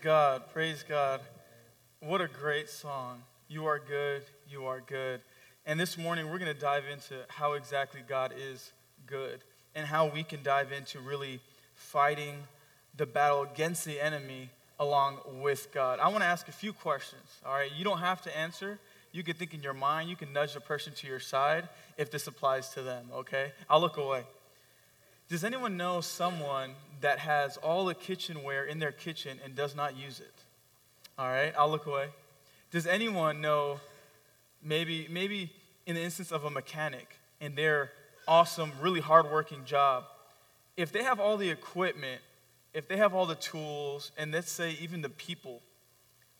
God. Praise God. What a great song. You are good. You are good. And this morning, we're going to dive into how exactly God is good and how we can dive into really fighting the battle against the enemy along with God. I want to ask a few questions. All right. You don't have to answer. You can think in your mind. You can nudge the person to your side if this applies to them. Okay. I'll look away. Does anyone know someone that has all the kitchenware in their kitchen and does not use it? All right, I'll look away. Does anyone know maybe maybe in the instance of a mechanic in their awesome, really hardworking job, if they have all the equipment, if they have all the tools, and let's say even the people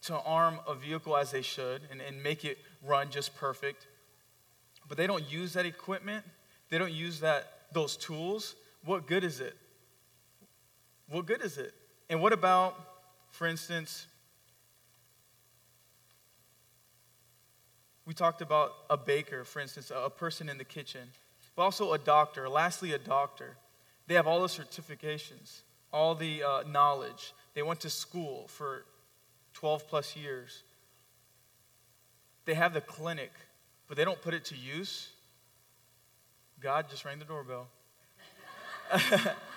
to arm a vehicle as they should and, and make it run just perfect, but they don't use that equipment, they don't use that those tools, what good is it? What good is it? And what about, for instance, we talked about a baker, for instance, a person in the kitchen, but also a doctor. Lastly, a doctor. They have all the certifications, all the uh, knowledge. They went to school for 12 plus years. They have the clinic, but they don't put it to use. God just rang the doorbell.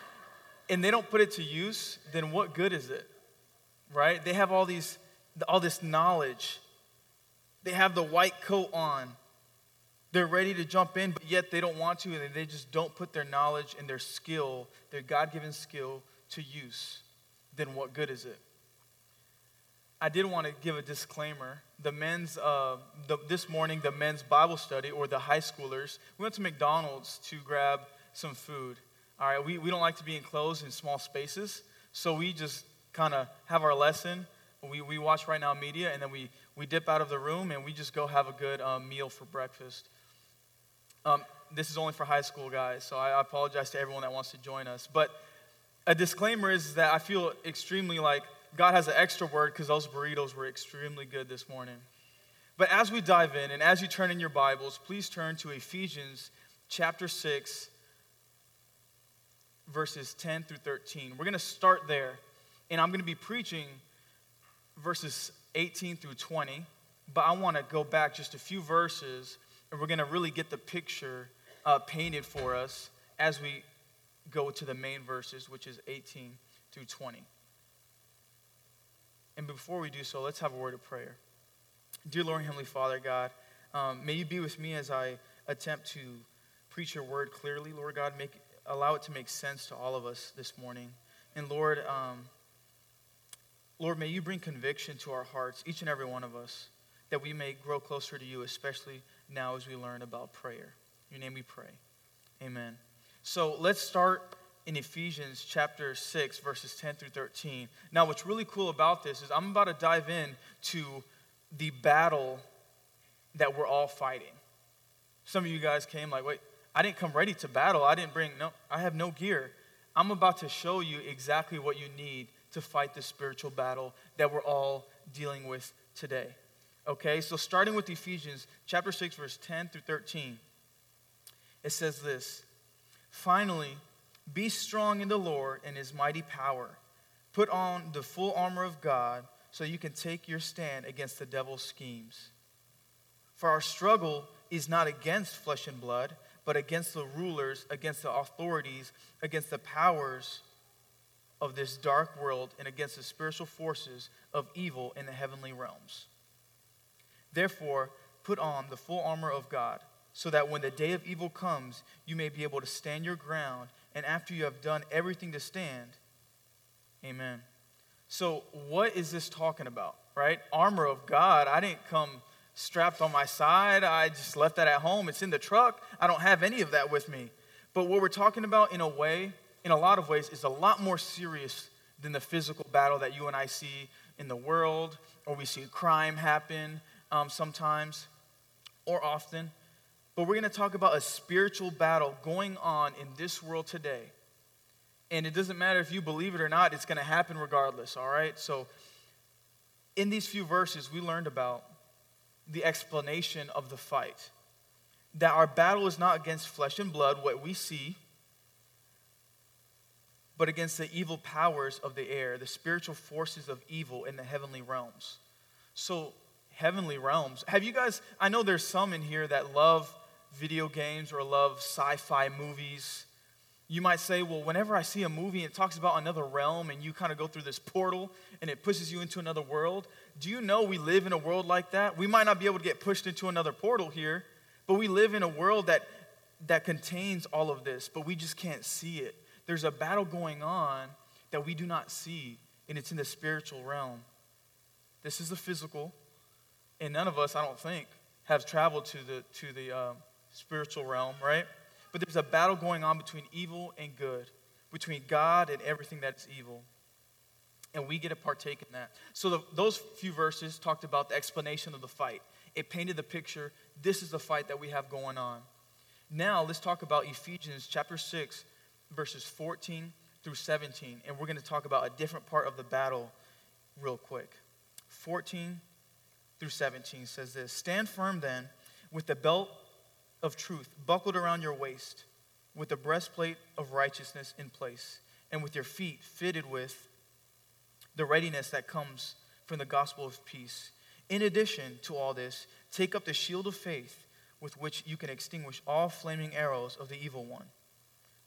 and they don't put it to use, then what good is it? Right? They have all these all this knowledge. They have the white coat on. They're ready to jump in, but yet they don't want to, and they just don't put their knowledge and their skill, their God given skill, to use. Then what good is it? I did want to give a disclaimer. The men's, uh, the, this morning, the men's Bible study, or the high schoolers, we went to McDonald's to grab some food. All right, we, we don't like to be enclosed in small spaces, so we just kind of have our lesson. We, we watch RightNow Media, and then we, we dip out of the room and we just go have a good um, meal for breakfast. Um, this is only for high school guys, so I apologize to everyone that wants to join us. But a disclaimer is that I feel extremely like God has an extra word because those burritos were extremely good this morning. But as we dive in, and as you turn in your Bibles, please turn to Ephesians chapter 6, verses 10 through 13. We're going to start there, and I'm going to be preaching verses 18 through 20, but I want to go back just a few verses, and we're going to really get the picture uh, painted for us as we go to the main verses, which is 18 through 20. And before we do so, let's have a word of prayer. Dear Lord, Heavenly Father, God, um, may you be with me as I attempt to preach your word clearly, Lord God. Make allow it to make sense to all of us this morning. And Lord, um, Lord, may you bring conviction to our hearts, each and every one of us, that we may grow closer to you, especially now as we learn about prayer. In your name we pray. Amen. So let's start in Ephesians chapter 6, verses 10 through 13. Now, what's really cool about this is I'm about to dive in to the battle that we're all fighting. Some of you guys came like, wait, I didn't come ready to battle. I didn't bring, no, I have no gear. I'm about to show you exactly what you need to fight the spiritual battle that we're all dealing with today. Okay, so starting with Ephesians chapter 6, verse 10 through 13, it says this Finally, be strong in the Lord and his mighty power. Put on the full armor of God so you can take your stand against the devil's schemes. For our struggle is not against flesh and blood but against the rulers, against the authorities, against the powers of this dark world, and against the spiritual forces of evil in the heavenly realms. Therefore, put on the full armor of God, so that when the day of evil comes, you may be able to stand your ground, and after you have done everything to stand, amen. So, what is this talking about, right? Armor of God. I didn't come strapped on my side. I just left that at home. It's in the truck. I don't have any of that with me. But what we're talking about, in a way, in a lot of ways, is a lot more serious than the physical battle that you and I see in the world, or we see crime happen um, sometimes or often. But we're going to talk about a spiritual battle going on in this world today. And it doesn't matter if you believe it or not, it's going to happen regardless, all right? So, in these few verses, we learned about the explanation of the fight. That our battle is not against flesh and blood, what we see, but against the evil powers of the air, the spiritual forces of evil in the heavenly realms. So, heavenly realms. Have you guys, I know there's some in here that love video games or love sci fi movies. You might say, well, whenever I see a movie and it talks about another realm and you kind of go through this portal and it pushes you into another world, do you know we live in a world like that? We might not be able to get pushed into another portal here, but we live in a world that, that contains all of this, but we just can't see it. There's a battle going on that we do not see, and it's in the spiritual realm. This is the physical, and none of us, I don't think, have traveled to the, to the uh, spiritual realm, right? But there's a battle going on between evil and good, between God and everything that's evil. And we get to partake in that. So the, those few verses talked about the explanation of the fight. It painted the picture. This is the fight that we have going on. Now let's talk about Ephesians chapter 6, verses 14 through 17. And we're going to talk about a different part of the battle real quick. 14 through 17 says this Stand firm then with the belt of truth buckled around your waist, with the breastplate of righteousness in place, and with your feet fitted with the readiness that comes from the gospel of peace. In addition to all this, take up the shield of faith with which you can extinguish all flaming arrows of the evil one.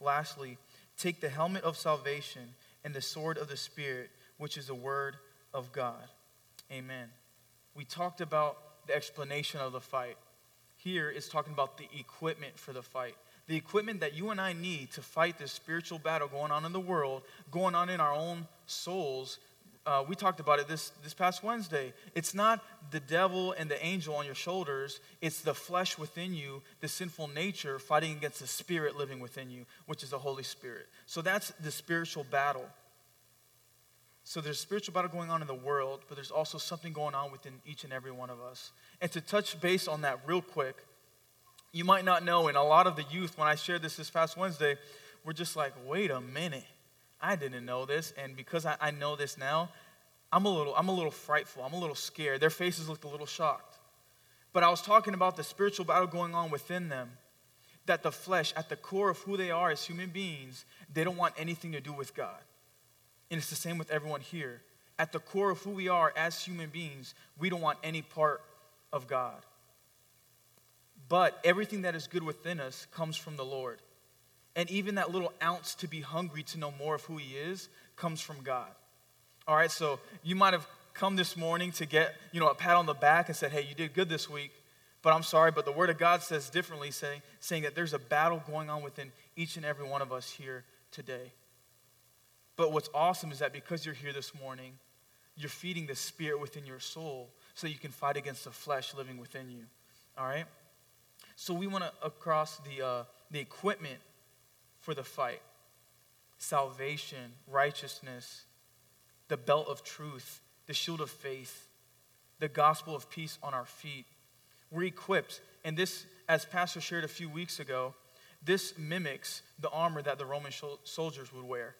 Lastly, take the helmet of salvation and the sword of the Spirit, which is the word of God. Amen. We talked about the explanation of the fight. Here is talking about the equipment for the fight. The equipment that you and I need to fight this spiritual battle going on in the world, going on in our own souls. Uh, we talked about it this, this past Wednesday. It's not the devil and the angel on your shoulders, it's the flesh within you, the sinful nature fighting against the spirit living within you, which is the Holy Spirit. So that's the spiritual battle. So there's spiritual battle going on in the world, but there's also something going on within each and every one of us. And to touch base on that real quick, you might not know, and a lot of the youth, when I shared this this past Wednesday, were just like, wait a minute, I didn't know this. And because I, I know this now, I'm a little, I'm a little frightful. I'm a little scared. Their faces looked a little shocked. But I was talking about the spiritual battle going on within them. That the flesh, at the core of who they are as human beings, they don't want anything to do with God. And it's the same with everyone here. At the core of who we are as human beings, we don't want any part of God. But everything that is good within us comes from the Lord. And even that little ounce to be hungry to know more of who He is comes from God. All right, so you might have come this morning to get, you know, a pat on the back and said, hey, you did good this week. But I'm sorry, but the Word of God says differently, saying, saying that there's a battle going on within each and every one of us here today. But what's awesome is that because you're here this morning, you're feeding the spirit within your soul so you can fight against the flesh living within you. All right? So we want to across the, uh, the equipment for the fight salvation, righteousness, the belt of truth, the shield of faith, the gospel of peace on our feet. We're equipped. And this, as Pastor shared a few weeks ago, this mimics the armor that the Roman soldiers would wear.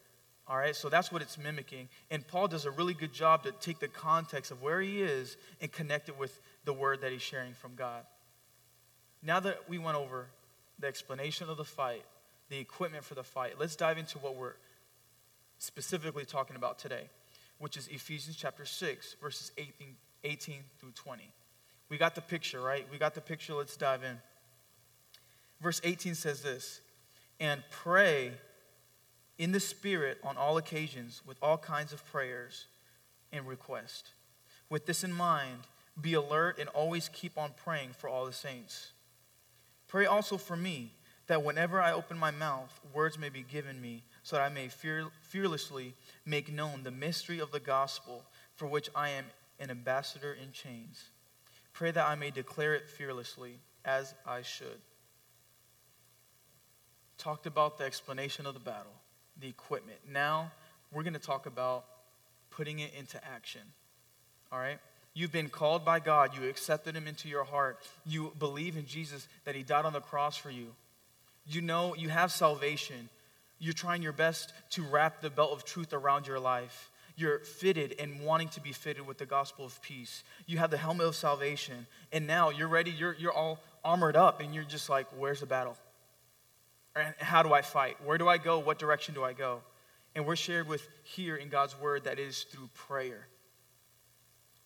All right, so that's what it's mimicking. And Paul does a really good job to take the context of where he is and connect it with the word that he's sharing from God. Now that we went over the explanation of the fight, the equipment for the fight, let's dive into what we're specifically talking about today, which is Ephesians chapter 6, verses 18, 18 through 20. We got the picture, right? We got the picture. Let's dive in. Verse 18 says this And pray in the Spirit on all occasions with all kinds of prayers and requests. With this in mind, be alert and always keep on praying for all the saints. Pray also for me, that whenever I open my mouth, words may be given me, so that I may fear, fearlessly make known the mystery of the gospel, for which I am an ambassador in chains. Pray that I may declare it fearlessly, as I should. Talked about the explanation of the battle the equipment. Now, we're going to talk about putting it into action. All right? You've been called by God. You accepted Him into your heart. You believe in Jesus that He died on the cross for you. You know you have salvation. You're trying your best to wrap the belt of truth around your life. You're fitted and wanting to be fitted with the gospel of peace. You have the helmet of salvation. And now you're ready. You're, you're all armored up and you're just like, where's the battle? How do I fight? Where do I go? What direction do I go? And we're shared with here in God's word that it is through prayer.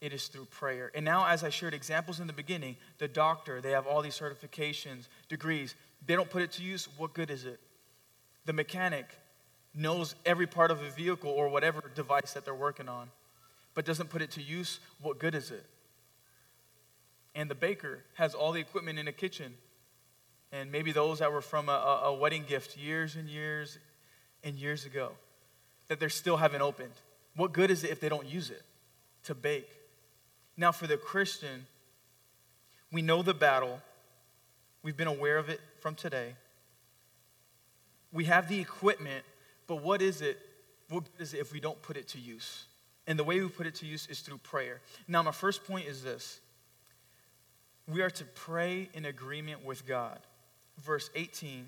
It is through prayer. And now, as I shared examples in the beginning, the doctor, they have all these certifications, degrees. They don't put it to use. What good is it? The mechanic knows every part of a vehicle or whatever device that they're working on, but doesn't put it to use. What good is it? And the baker has all the equipment in the kitchen. And maybe those that were from a, a wedding gift years and years and years ago that they still haven't opened. What good is it if they don't use it to bake? Now, for the Christian, we know the battle. We've been aware of it from today. We have the equipment, but what is it? What is it if we don't put it to use? And the way we put it to use is through prayer. Now, my first point is this we are to pray in agreement with God. Verse 18,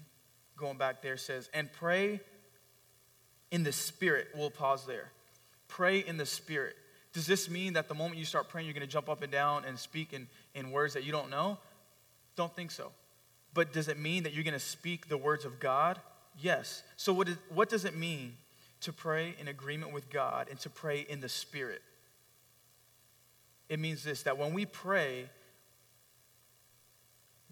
going back there, says, And pray in the Spirit. We'll pause there. Pray in the Spirit. Does this mean that the moment you start praying, you're going to jump up and down and speak in, in words that you don't know? Don't think so. But does it mean that you're going to speak the words of God? Yes. So, what, is, what does it mean to pray in agreement with God and to pray in the Spirit? It means this that when we pray,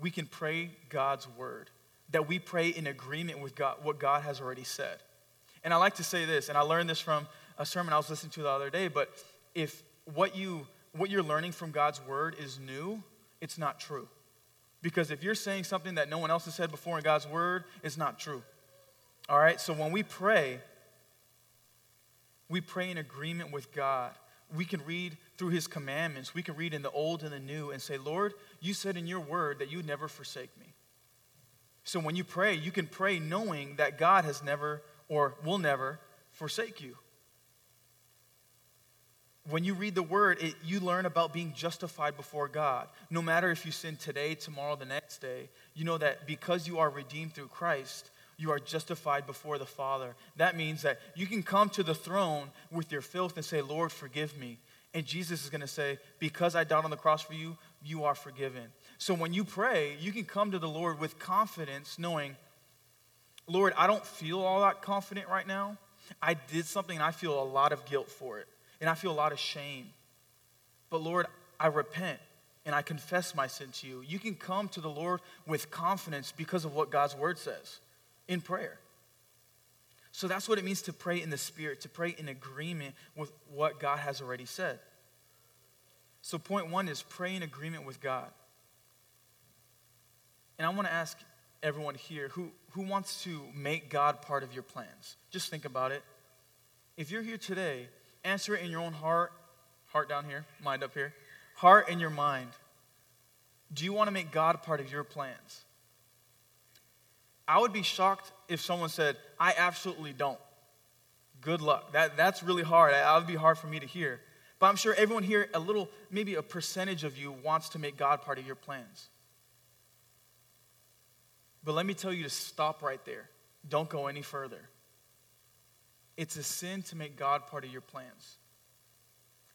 we can pray God's word, that we pray in agreement with God, what God has already said. And I like to say this, and I learned this from a sermon I was listening to the other day, but if what you what you're learning from God's word is new, it's not true. Because if you're saying something that no one else has said before in God's word, it's not true. All right? So when we pray, we pray in agreement with God. We can read through his commandments. We can read in the old and the new and say, Lord, you said in your word that you never forsake me. So when you pray, you can pray knowing that God has never or will never forsake you when you read the word, it, you learn about being justified before God. No matter if you sin today, tomorrow, the next day, you know that because you are redeemed through Christ, you are justified before the Father. That means that you can come to the throne with your filth and say, Lord, forgive me. And Jesus is going to say, Because I died on the cross for you, you are forgiven. So when you pray, you can come to the Lord with confidence, knowing, Lord, I don't feel all that confident right now. I did something and I feel a lot of guilt for it and I feel a lot of shame. But Lord, I repent and I confess my sin to you. You can come to the Lord with confidence because of what God's word says in prayer. So that's what it means to pray in the Spirit, to pray in agreement with what God has already said. So, point one is pray in agreement with God. And I want to ask everyone here who, who wants to make God part of your plans? Just think about it. If you're here today Answer it in your own heart. Heart down here, mind up here. Heart in your mind. Do you want to make God part of your plans? I would be shocked if someone said, I absolutely don't. Good luck. That, that's really hard. That would be hard for me to hear. But I'm sure everyone here, a little, maybe a percentage of you wants to make God part of your plans. But let me tell you to stop right there. Don't go any further. It's a sin to make God part of your plans.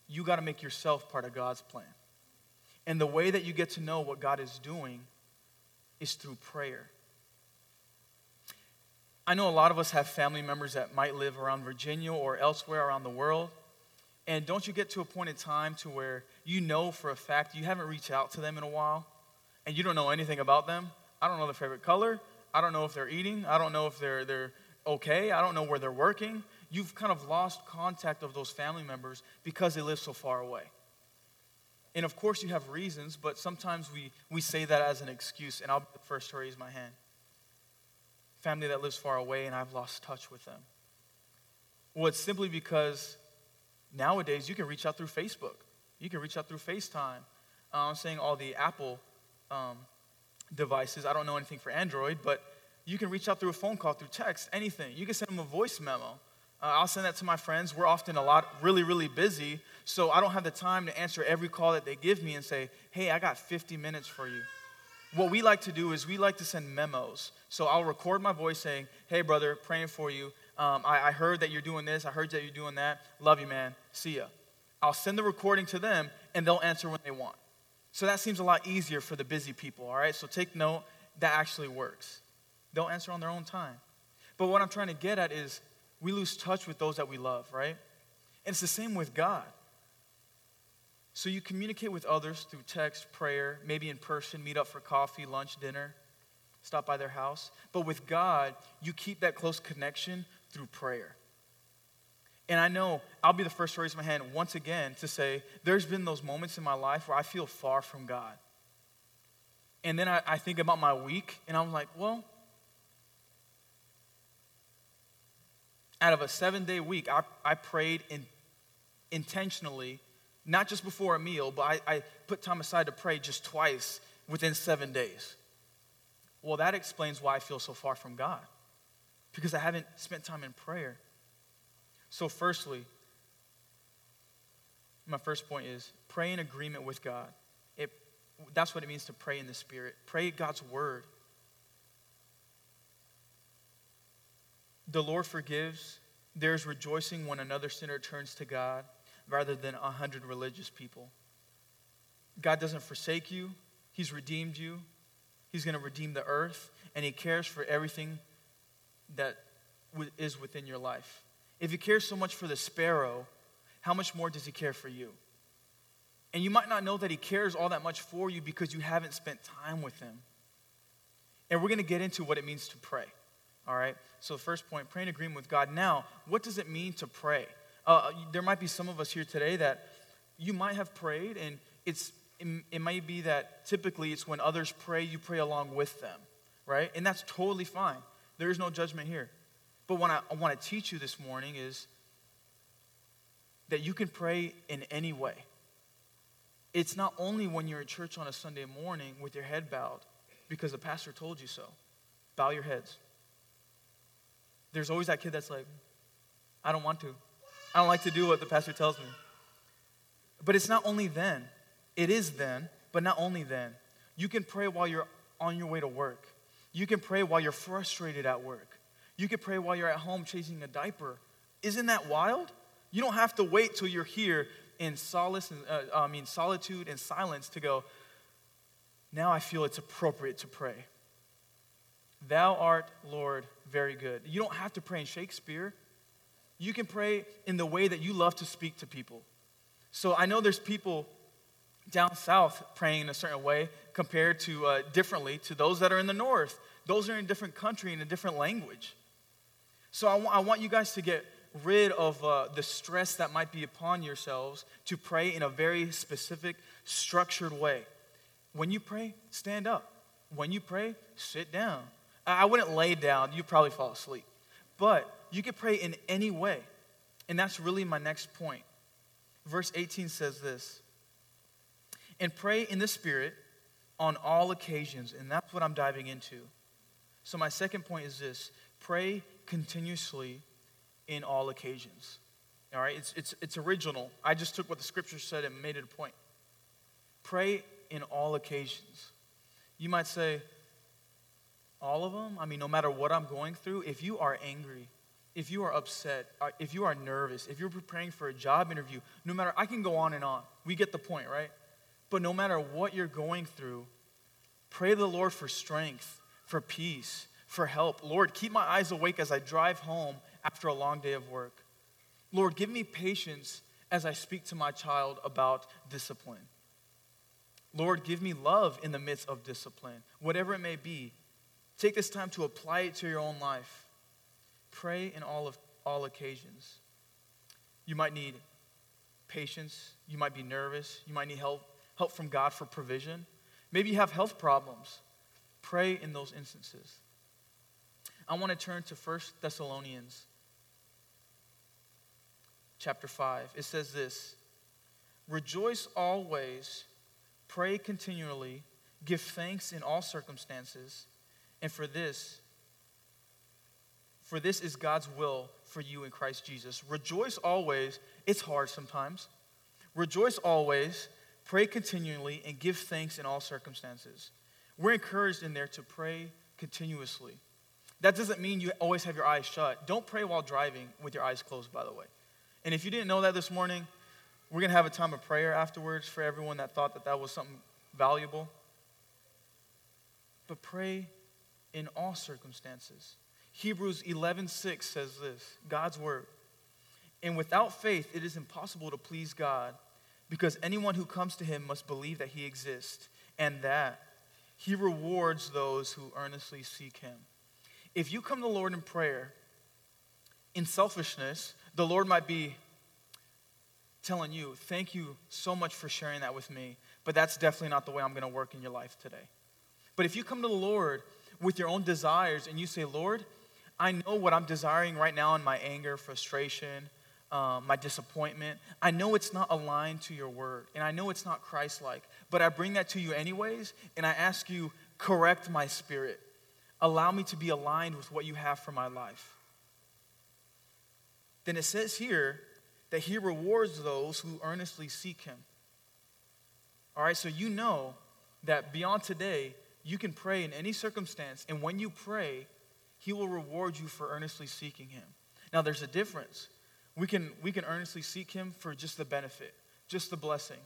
You got to make yourself part of God's plan. And the way that you get to know what God is doing is through prayer. I know a lot of us have family members that might live around Virginia or elsewhere around the world. And don't you get to a point in time to where you know for a fact you haven't reached out to them in a while and you don't know anything about them? I don't know their favorite color. I don't know if they're eating. I don't know if they're, they're okay. I don't know where they're working. You've kind of lost contact of those family members because they live so far away. And of course, you have reasons, but sometimes we, we say that as an excuse, and I'll be the first to raise my hand. Family that lives far away, and I've lost touch with them. Well, it's simply because nowadays you can reach out through Facebook, you can reach out through FaceTime. Uh, I'm saying all the Apple um, devices. I don't know anything for Android, but you can reach out through a phone call, through text, anything. You can send them a voice memo. Uh, I'll send that to my friends. We're often a lot, really, really busy, so I don't have the time to answer every call that they give me and say, hey, I got 50 minutes for you. What we like to do is we like to send memos. So I'll record my voice saying, hey, brother, praying for you. Um, I, I heard that you're doing this. I heard that you're doing that. Love you, man. See ya. I'll send the recording to them, and they'll answer when they want. So that seems a lot easier for the busy people, all right? So take note, that actually works. They'll answer on their own time. But what I'm trying to get at is we lose touch with those that we love, right? And it's the same with God. So you communicate with others through text, prayer, maybe in person, meet up for coffee, lunch, dinner, stop by their house. But with God, you keep that close connection through prayer. And I know I'll be the first to raise my hand once again to say there's been those moments in my life where I feel far from God. And then I, I think about my week and I'm like, well, out of a seven day week, I, I prayed in, intentionally, not just before a meal, but I, I put time aside to pray just twice within seven days. Well, that explains why I feel so far from God because I haven't spent time in prayer. So, firstly, my first point is pray in agreement with God. It, that's what it means to pray in the Spirit. Pray God's word. The Lord forgives. There's rejoicing when another sinner turns to God rather than a hundred religious people. God doesn't forsake you, He's redeemed you. He's going to redeem the earth, and He cares for everything that is within your life. If he cares so much for the sparrow, how much more does he care for you? And you might not know that he cares all that much for you because you haven't spent time with him. And we're going to get into what it means to pray. All right? So, first point, pray in agreement with God. Now, what does it mean to pray? Uh, there might be some of us here today that you might have prayed, and it's, it, it might be that typically it's when others pray, you pray along with them, right? And that's totally fine. There is no judgment here. But what I, I want to teach you this morning is that you can pray in any way. It's not only when you're in church on a Sunday morning with your head bowed because the pastor told you so. Bow your heads. There's always that kid that's like, I don't want to. I don't like to do what the pastor tells me. But it's not only then. It is then, but not only then. You can pray while you're on your way to work. You can pray while you're frustrated at work. You can pray while you're at home changing a diaper. Isn't that wild? You don't have to wait till you're here in solace uh, I mean solitude and silence to go. Now I feel it's appropriate to pray. Thou art, Lord, very good. You don't have to pray in Shakespeare. You can pray in the way that you love to speak to people. So I know there's people down south praying in a certain way compared to uh, differently to those that are in the north. Those are in a different country in a different language. So I, w- I want you guys to get rid of uh, the stress that might be upon yourselves to pray in a very specific, structured way. When you pray, stand up. When you pray, sit down. I wouldn't lay down, you'd probably fall asleep. But you can pray in any way. And that's really my next point. Verse 18 says this And pray in the Spirit on all occasions. And that's what I'm diving into. So, my second point is this pray continuously in all occasions. All right, it's, it's, it's original. I just took what the scripture said and made it a point. Pray in all occasions. You might say, all of them? I mean, no matter what I'm going through, if you are angry, if you are upset, uh, if you are nervous, if you're preparing for a job interview, no matter, I can go on and on. We get the point, right? But no matter what you're going through, pray the Lord for strength, for peace, for help. Lord, keep my eyes awake as I drive home after a long day of work. Lord, give me patience as I speak to my child about discipline. Lord, give me love in the midst of discipline, whatever it may be. Take this time to apply it to your own life. Pray in all of all occasions. You might need patience, you might be nervous, you might need help help from God for provision. Maybe you have health problems. Pray in those instances. I want to turn to 1 Thessalonians chapter 5. It says this Rejoice always, pray continually, give thanks in all circumstances, and for this, for this is God's will for you in Christ Jesus. Rejoice always. It's hard sometimes. Rejoice always, pray continually, and give thanks in all circumstances. We're encouraged in there to pray continuously. That doesn't mean you always have your eyes shut. Don't pray while driving with your eyes closed, by the way. And if you didn't know that this morning, we're going to have a time of prayer afterwards for everyone that thought that that was something valuable. But pray in all circumstances. Hebrews 11:6 says this, God's word. And without faith it is impossible to please God, because anyone who comes to him must believe that he exists and that he rewards those who earnestly seek him. If you come to the Lord in prayer in selfishness, the Lord might be telling you, Thank you so much for sharing that with me, but that's definitely not the way I'm going to work in your life today. But if you come to the Lord with your own desires and you say, Lord, I know what I'm desiring right now in my anger, frustration, um, my disappointment. I know it's not aligned to your word, and I know it's not Christ like, but I bring that to you anyways, and I ask you, correct my spirit. Allow me to be aligned with what you have for my life. Then it says here that he rewards those who earnestly seek him. All right, so you know that beyond today, you can pray in any circumstance, and when you pray, he will reward you for earnestly seeking him. Now, there's a difference. We can, we can earnestly seek him for just the benefit, just the blessing.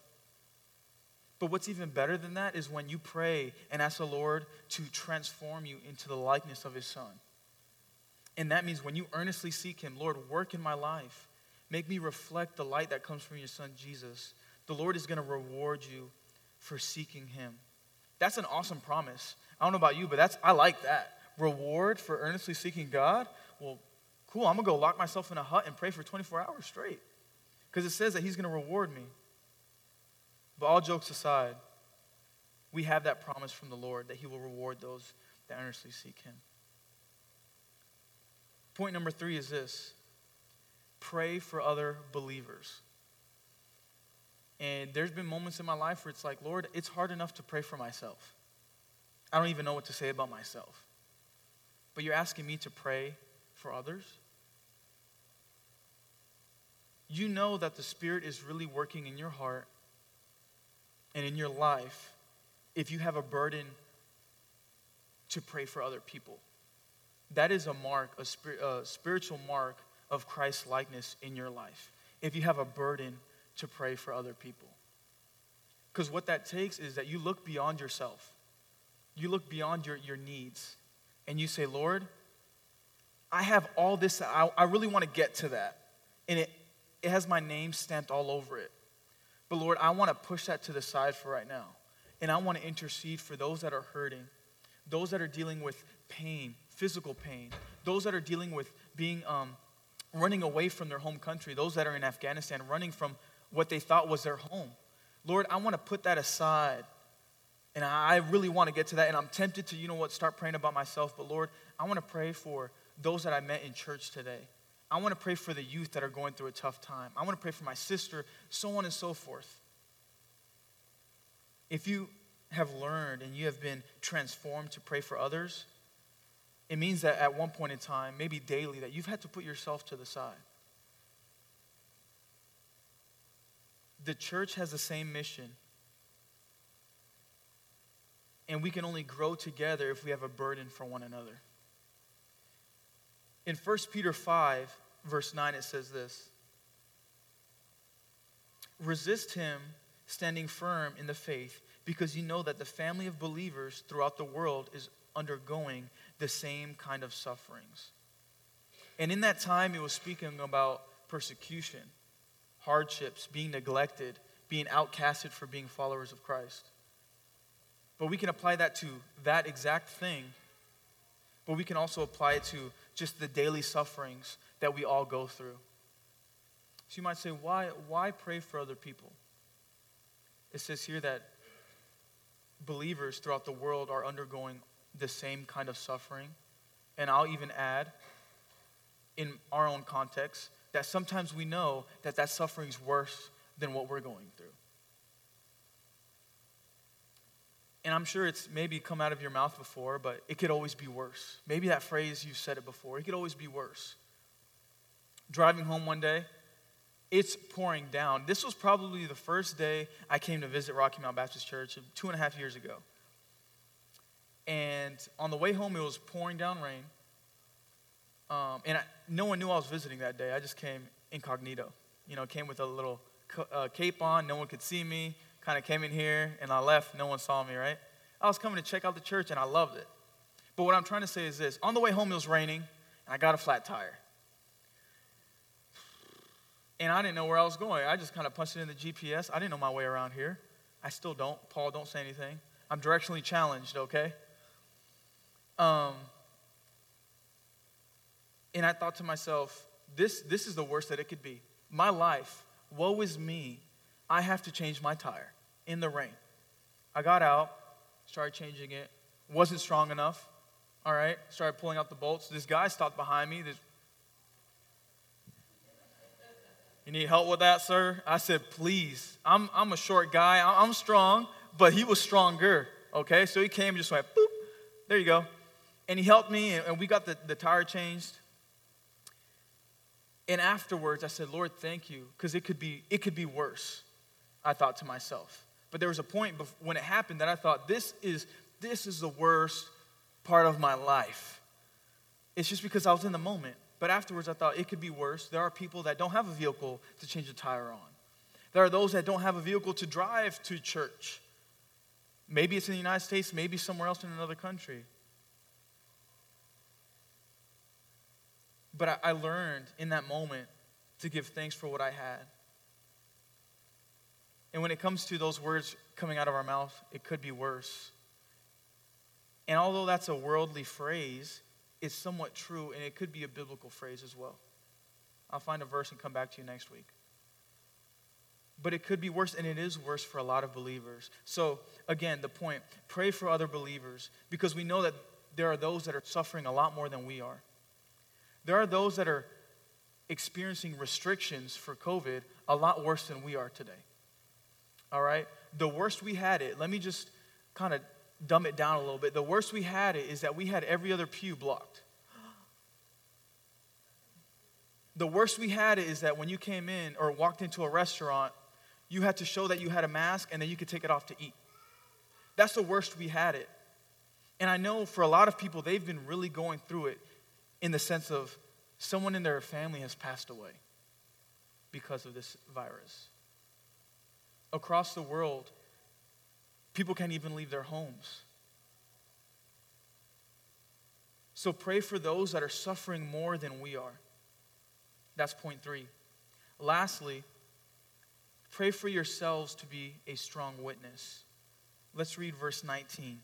But what's even better than that is when you pray and ask the Lord to transform you into the likeness of his son. And that means when you earnestly seek him, Lord, work in my life. Make me reflect the light that comes from your son Jesus. The Lord is going to reward you for seeking him. That's an awesome promise. I don't know about you, but that's I like that reward for earnestly seeking God, well, cool, I'm going to go lock myself in a hut and pray for 24 hours straight. Because it says that He's going to reward me. But all jokes aside, we have that promise from the Lord that He will reward those that earnestly seek Him. Point number three is this pray for other believers. And there's been moments in my life where it's like, Lord, it's hard enough to pray for myself. I don't even know what to say about myself but you're asking me to pray for others? You know that the Spirit is really working in your heart and in your life if you have a burden to pray for other people. That is a mark, a, spir- a spiritual mark of Christ's likeness in your life. If you have a burden to pray for other people. Because what that takes is that you look beyond yourself, you look beyond your, your needs, and you say, Lord, I have all this, I, I really want to get to that. And it, it has my name stamped all over it. But Lord, I want to push that to the side for right now. And I want to intercede for those that are hurting, those that are dealing with pain, physical pain, those that are dealing with being um, running away from their home country, those that are in Afghanistan running from what they thought was their home. Lord, I want to put that aside and I really want to get to that. And I'm tempted to, you know what, start praying about myself. But Lord, I want to pray for those that I met in church today. I want to pray for the youth that are going through a tough time. I want to pray for my sister, so on and so forth. If you have learned and you have been transformed to pray for others, it means that at one point in time, maybe daily, that you've had to put yourself to the side. The church has the same mission and we can only grow together if we have a burden for one another. In 1 Peter 5, verse 9, it says this Resist him, standing firm in the faith, because you know that the family of believers throughout the world is undergoing the same kind of sufferings. And in that time, it was speaking about persecution, hardships, being neglected, being outcasted for being followers of Christ. But we can apply that to that exact thing, but we can also apply it to just the daily sufferings that we all go through. So you might say, why, why pray for other people? It says here that believers throughout the world are undergoing the same kind of suffering. And I'll even add, in our own context, that sometimes we know that that suffering is worse than what we're going through. and I'm sure it's maybe come out of your mouth before, but it could always be worse. Maybe that phrase, you've said it before, it could always be worse. Driving home one day, it's pouring down. This was probably the first day I came to visit Rocky Mount Baptist Church two and a half years ago. And on the way home, it was pouring down rain. Um, and I, no one knew I was visiting that day. I just came incognito. You know, came with a little uh, cape on. No one could see me kind of came in here and I left. No one saw me, right? I was coming to check out the church and I loved it. But what I'm trying to say is this on the way home, it was raining. And I got a flat tire. And I didn't know where I was going. I just kind of punched it in the GPS. I didn't know my way around here. I still don't. Paul, don't say anything. I'm directionally challenged, okay? Um, and I thought to myself, this, this is the worst that it could be. My life, woe is me. I have to change my tire in the rain. I got out, started changing it, wasn't strong enough. All right, started pulling out the bolts. This guy stopped behind me. This, you need help with that, sir? I said, please. I'm, I'm a short guy. I'm strong, but he was stronger. Okay, so he came and just went, boop, there you go. And he helped me, and we got the, the tire changed. And afterwards, I said, Lord, thank you, because it, could be, it could be worse, I thought to myself. But there was a point when it happened that I thought, this is, this is the worst part of my life. It's just because I was in the moment. But afterwards, I thought it could be worse. There are people that don't have a vehicle to change a tire on. There are those that don't have a vehicle to drive to church. Maybe it's in the United States, maybe somewhere else in another country. But I, learned in that moment to give thanks for what I had. And when it comes to those words coming out of our mouth, it could be worse. And although that's a worldly phrase, it's somewhat true, and it could be a biblical phrase as well. I'll find a verse and come back to you next week. But it could be worse, and it is worse for a lot of believers. So, again, the point pray for other believers because we know that there are those that are suffering a lot more than we are. There are those that are experiencing restrictions for COVID a lot worse than we are today. All right? The worst we had it, let me just kind of dumb it down a little bit. The worst we had it is that we had every other pew blocked. The worst we had it is that when you came in or walked into a restaurant, you had to show that you had a mask and then you could take it off to eat. That's the worst we had it. And I know for a lot of people, they've been really going through it in the sense of someone in their family has passed away because of this virus. Across the world, people can't even leave their homes. So pray for those that are suffering more than we are. That's point three. Lastly, pray for yourselves to be a strong witness. Let's read verse 19.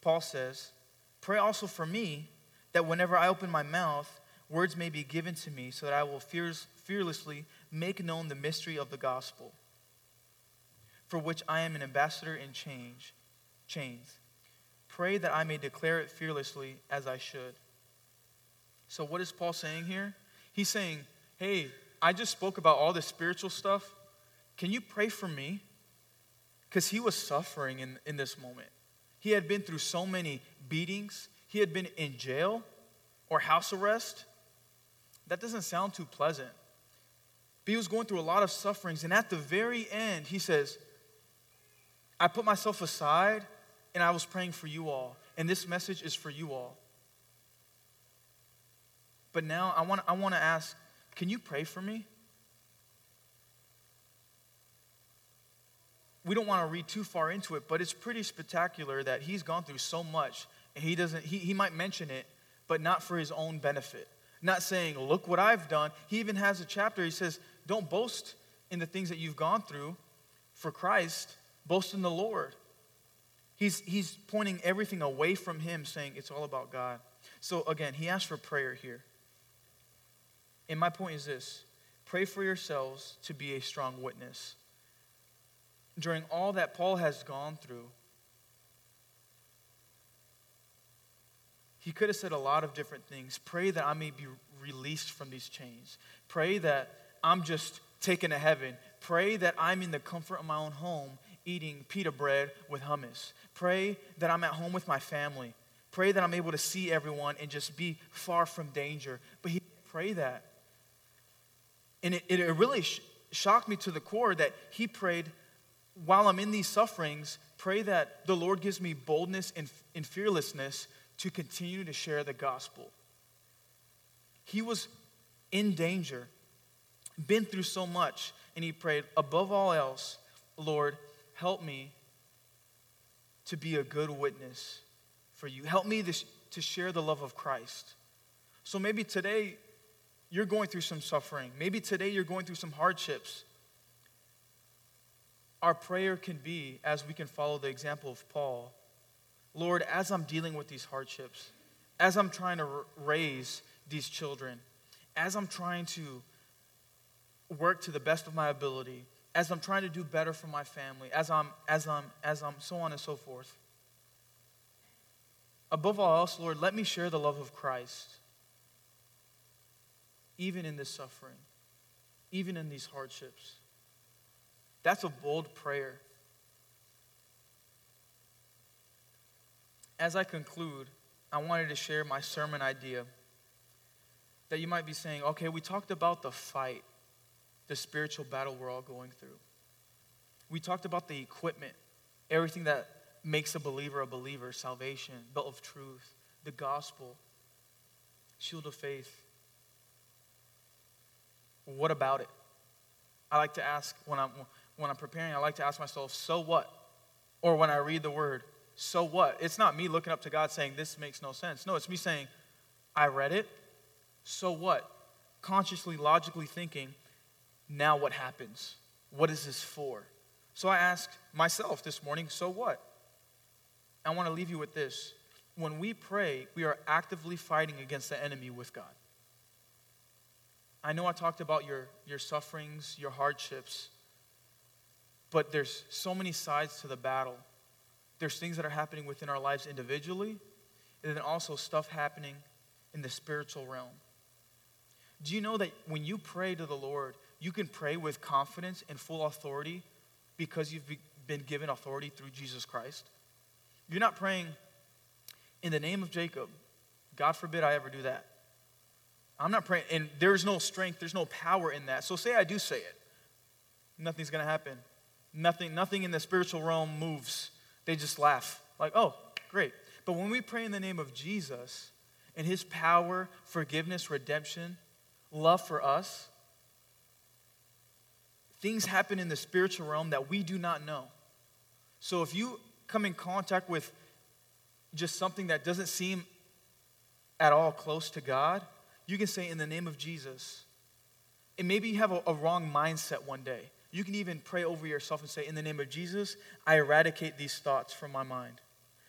Paul says, Pray also for me that whenever I open my mouth, words may be given to me, so that I will fearlessly make known the mystery of the gospel, for which I am an ambassador in change, chains. Pray that I may declare it fearlessly as I should. So, what is Paul saying here? He's saying, Hey, I just spoke about all this spiritual stuff. Can you pray for me? Because he was suffering in, in this moment. He had been through so many beatings, he had been in jail or house arrest. That doesn't sound too pleasant. But he was going through a lot of sufferings. And at the very end, he says, I put myself aside and I was praying for you all. And this message is for you all. But now I want, I want to ask can you pray for me? We don't want to read too far into it, but it's pretty spectacular that he's gone through so much he doesn't, he, he might mention it, but not for his own benefit. Not saying, look what I've done. He even has a chapter, he says, don't boast in the things that you've gone through for Christ, boast in the Lord. He's, he's pointing everything away from him, saying it's all about God. So again, he asks for prayer here. And my point is this pray for yourselves to be a strong witness. During all that Paul has gone through, He could have said a lot of different things. Pray that I may be released from these chains. Pray that I'm just taken to heaven. Pray that I'm in the comfort of my own home eating pita bread with hummus. Pray that I'm at home with my family. Pray that I'm able to see everyone and just be far from danger. But he pray that. And it, it really sh- shocked me to the core that he prayed, while I'm in these sufferings, pray that the Lord gives me boldness and, and fearlessness to continue to share the gospel. He was in danger, been through so much, and he prayed, above all else, Lord, help me to be a good witness for you. Help me to, to share the love of Christ. So maybe today you're going through some suffering. Maybe today you're going through some hardships. Our prayer can be, as we can follow the example of Paul, Lord, as I'm dealing with these hardships, as I'm trying to raise these children, as I'm trying to work to the best of my ability, as I'm trying to do better for my family, as I'm, as I'm, as I'm so on and so forth. Above all else, Lord, let me share the love of Christ, even in this suffering, even in these hardships. That's a bold prayer. As I conclude, I wanted to share my sermon idea that you might be saying, okay, we talked about the fight, the spiritual battle we're all going through. We talked about the equipment, everything that makes a believer a believer salvation, belt of truth, the gospel, shield of faith. What about it? I like to ask when I'm, when I'm preparing, I like to ask myself, so what? Or when I read the word, so what? It's not me looking up to God saying, this makes no sense. No, it's me saying, I read it, so what? Consciously, logically thinking, now what happens? What is this for? So I asked myself this morning, so what? I want to leave you with this. When we pray, we are actively fighting against the enemy with God. I know I talked about your, your sufferings, your hardships, but there's so many sides to the battle. There's things that are happening within our lives individually, and then also stuff happening in the spiritual realm. Do you know that when you pray to the Lord, you can pray with confidence and full authority because you've been given authority through Jesus Christ? You're not praying in the name of Jacob. God forbid I ever do that. I'm not praying, and there's no strength, there's no power in that. So say I do say it. Nothing's going to happen. Nothing, nothing in the spiritual realm moves. They just laugh, like, oh, great. But when we pray in the name of Jesus and his power, forgiveness, redemption, love for us, things happen in the spiritual realm that we do not know. So if you come in contact with just something that doesn't seem at all close to God, you can say, In the name of Jesus. And maybe you have a, a, wrong mindset one day. You can even pray over yourself and say, In the name of Jesus, I eradicate these thoughts from my mind.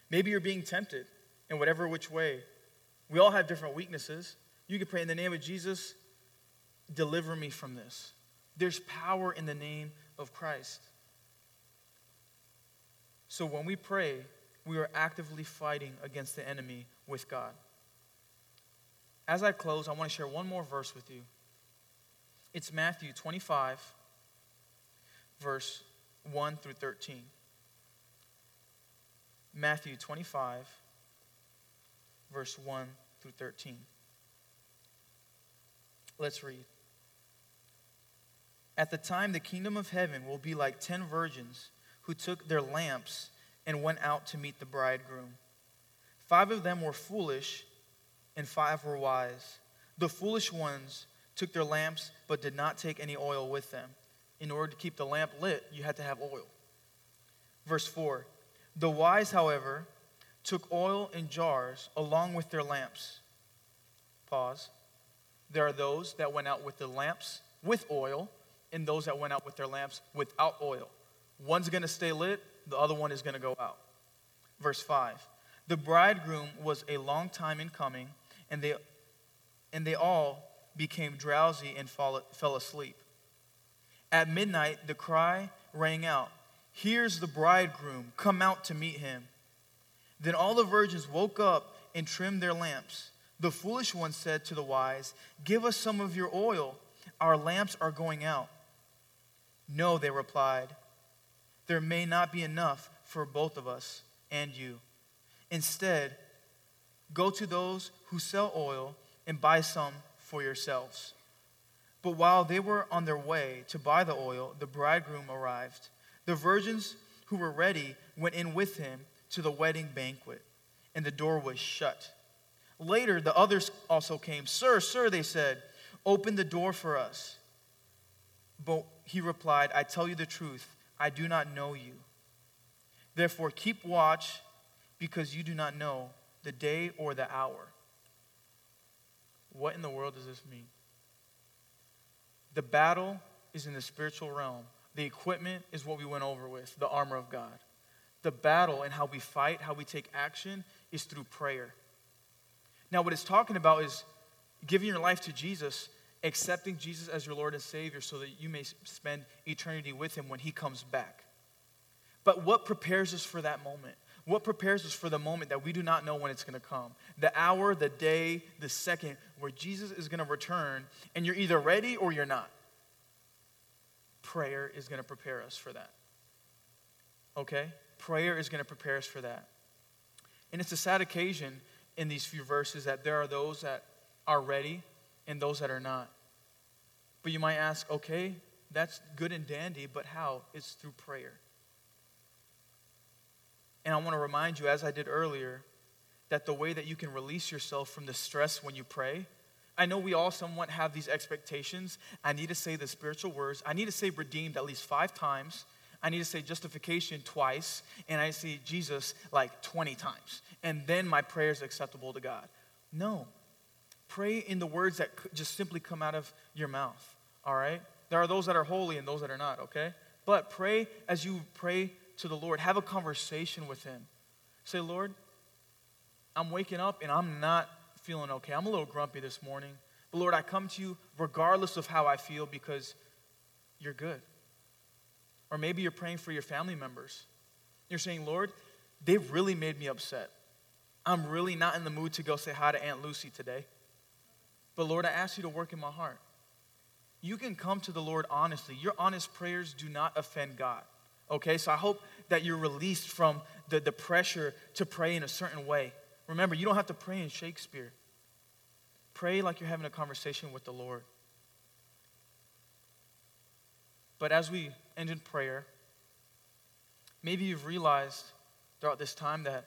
Maybe you're being tempted in whatever which way. We all have different weaknesses. You can pray, In the name of Jesus, deliver me from this. There's power in the name of Christ. So when we pray, we are actively fighting against the enemy with God. As I close, I want to share one more verse with you. It's Matthew 25, verse 1 through 13. Matthew 25, verse 1 through 13. Let's read. At the time, the kingdom of heaven will be like ten virgins who took their lamps and went out to meet the bridegroom. Five of them were foolish, and five were wise. The foolish ones took their lamps, but did not take any oil with them. In order to keep the lamp lit, you had to have oil. Verse 4 The wise, however, took oil in jars along with their lamps. Pause. There are those that went out with the lamps with oil, and those that went out with their lamps without oil. One's going to stay lit, the other one is going to go out. Verse 5 The bridegroom was a long time in coming, and they, and they all became drowsy and fall, fell asleep. At midnight, the cry rang out Here's the bridegroom, come out to meet him. Then all the virgins woke up and trimmed their lamps. The foolish one said to the wise, Give us some of your oil. Our lamps are going out. No, they replied there may not be enough for both of us and you. Instead, go to those who sell oil and buy some for yourselves. But while they were on their way to buy the oil, the bridegroom arrived. The virgins who were ready went in with him to the wedding banquet, and the door was shut. Later, the others also came. Sir, sir, they said, open the door for us. But he replied, I tell you the truth. I do not know you. Therefore, keep watch because you do not know the day or the hour. what in the world does this mean? The battle is in the spiritual realm. The equipment is what we went over with, the armor of God. The battle and how we fight, how we take action, is through prayer. Now, what it's talking about is giving your life to Jesus, accepting Jesus as your Lord and Savior so that you may spend eternity with Him when He comes back. But what prepares us for that moment? What prepares us for the moment that we do not know when it's going to come? The hour, the day, the second where Jesus is going to return, and you're either ready or you're not. Prayer is going to prepare us for that. Okay? Prayer is going to prepare us for that. And it's a sad occasion in these few verses that there are those that are ready and those that are not. But you might ask, okay, that's good and dandy, but how? It's through prayer. And I want to remind you, as I did earlier, that the way that you can release yourself from the stress when you pray. I know we all somewhat have these expectations. I need to say the spiritual words. I need to say redeemed at least five times. I need to say justification twice. And I see Jesus like 20 times. And then my prayer is acceptable to God. No. Pray in the words that just simply come out of your mouth. All right? There are those that are holy and those that are not, okay? But pray as you pray to the Lord. Have a conversation with Him. Say, Lord, I'm waking up and I'm not feeling okay. I'm a little grumpy this morning. But Lord, I come to you regardless of how I feel because you're good. Or maybe you're praying for your family members. You're saying, Lord, they've really made me upset. I'm really not in the mood to go say hi to Aunt Lucy today. But Lord, I ask you to work in my heart. You can come to the Lord honestly. Your honest prayers do not offend God. Okay, so I hope that you're released from the, the pressure to pray in a certain way. Remember, you don't have to pray in Shakespeare. Pray like you're having a conversation with the Lord. But as we end in prayer, maybe you've realized throughout this time that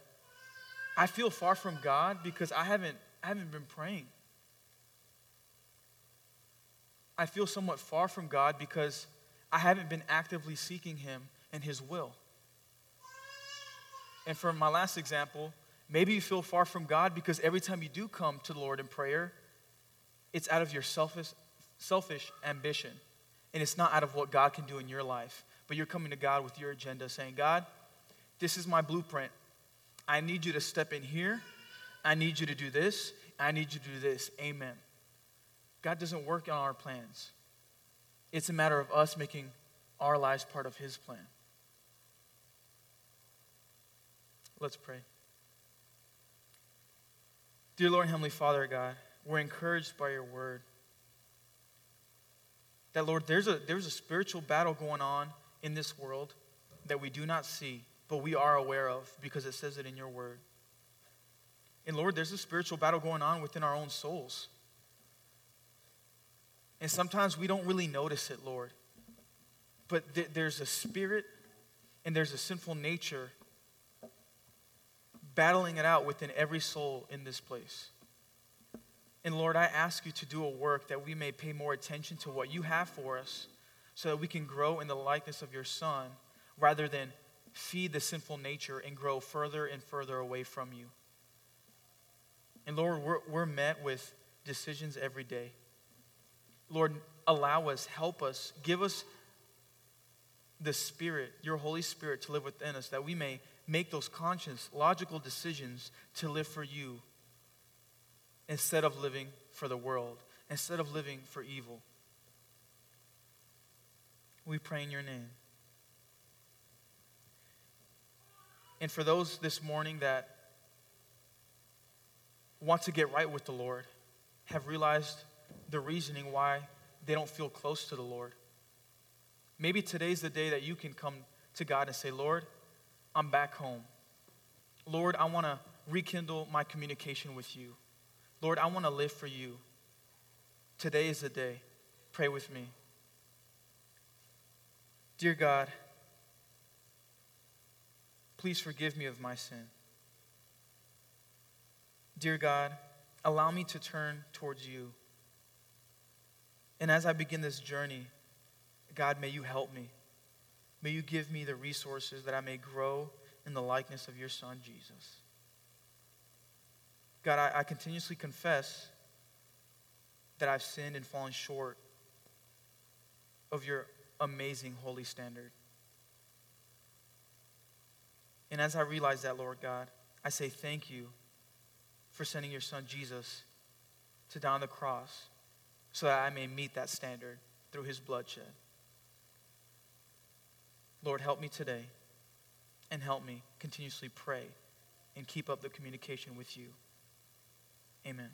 I feel far from God because I haven't, I haven't been praying. I feel somewhat far from God because I haven't been actively seeking Him and His will. And for my last example, maybe you feel far from God because every time you do come to the Lord in prayer, it's out of your selfish, selfish ambition. And it's not out of what God can do in your life. But you're coming to God with your agenda saying, God, this is my blueprint. I need you to step in here. I need you to do this. I need you to do this. Amen. God doesn't work on our plans. It's a matter of us making our lives part of His plan. Let's pray. Dear Lord, Heavenly Father, God, we're encouraged by your word. That, Lord, there's a, there's a spiritual battle going on in this world that we do not see, but we are aware of because it says it in your word. And Lord, there's a spiritual battle going on within our own souls. And sometimes we don't really notice it, Lord. But th- there's a spirit and there's a sinful nature battling it out within every soul in this place. And Lord, I ask you to do a work that we may pay more attention to what you have for us so that we can grow in the likeness of your Son rather than feed the sinful nature and grow further and further away from you. And Lord, we're, we're met with decisions every day. Lord, allow us, help us, give us the Spirit, your Holy Spirit, to live within us that we may make those conscious, logical decisions to live for you instead of living for the world, instead of living for evil. We pray in your name. And for those this morning that want to get right with the Lord, have realized the reasoning why they don't feel close to the Lord. Maybe today's the day that you can come to God and say, Lord, I'm back home. Lord, I want to rekindle my communication with you. Lord, I want to live for you. Today is the day. Pray with me. Dear God, please forgive me of my sin. Dear God, allow me to turn towards you. And as I begin this journey, God, may you help me. May you give me the resources that I may grow in the likeness of your Son, Jesus. God, I, I continuously confess that I've sinned and fallen short of your amazing holy standard. And as I realize that, Lord God, I say thank you for sending your son Jesus to die on the cross so that I may meet that standard through his bloodshed. Lord, help me today and help me continuously pray and keep up the communication with you. Amen.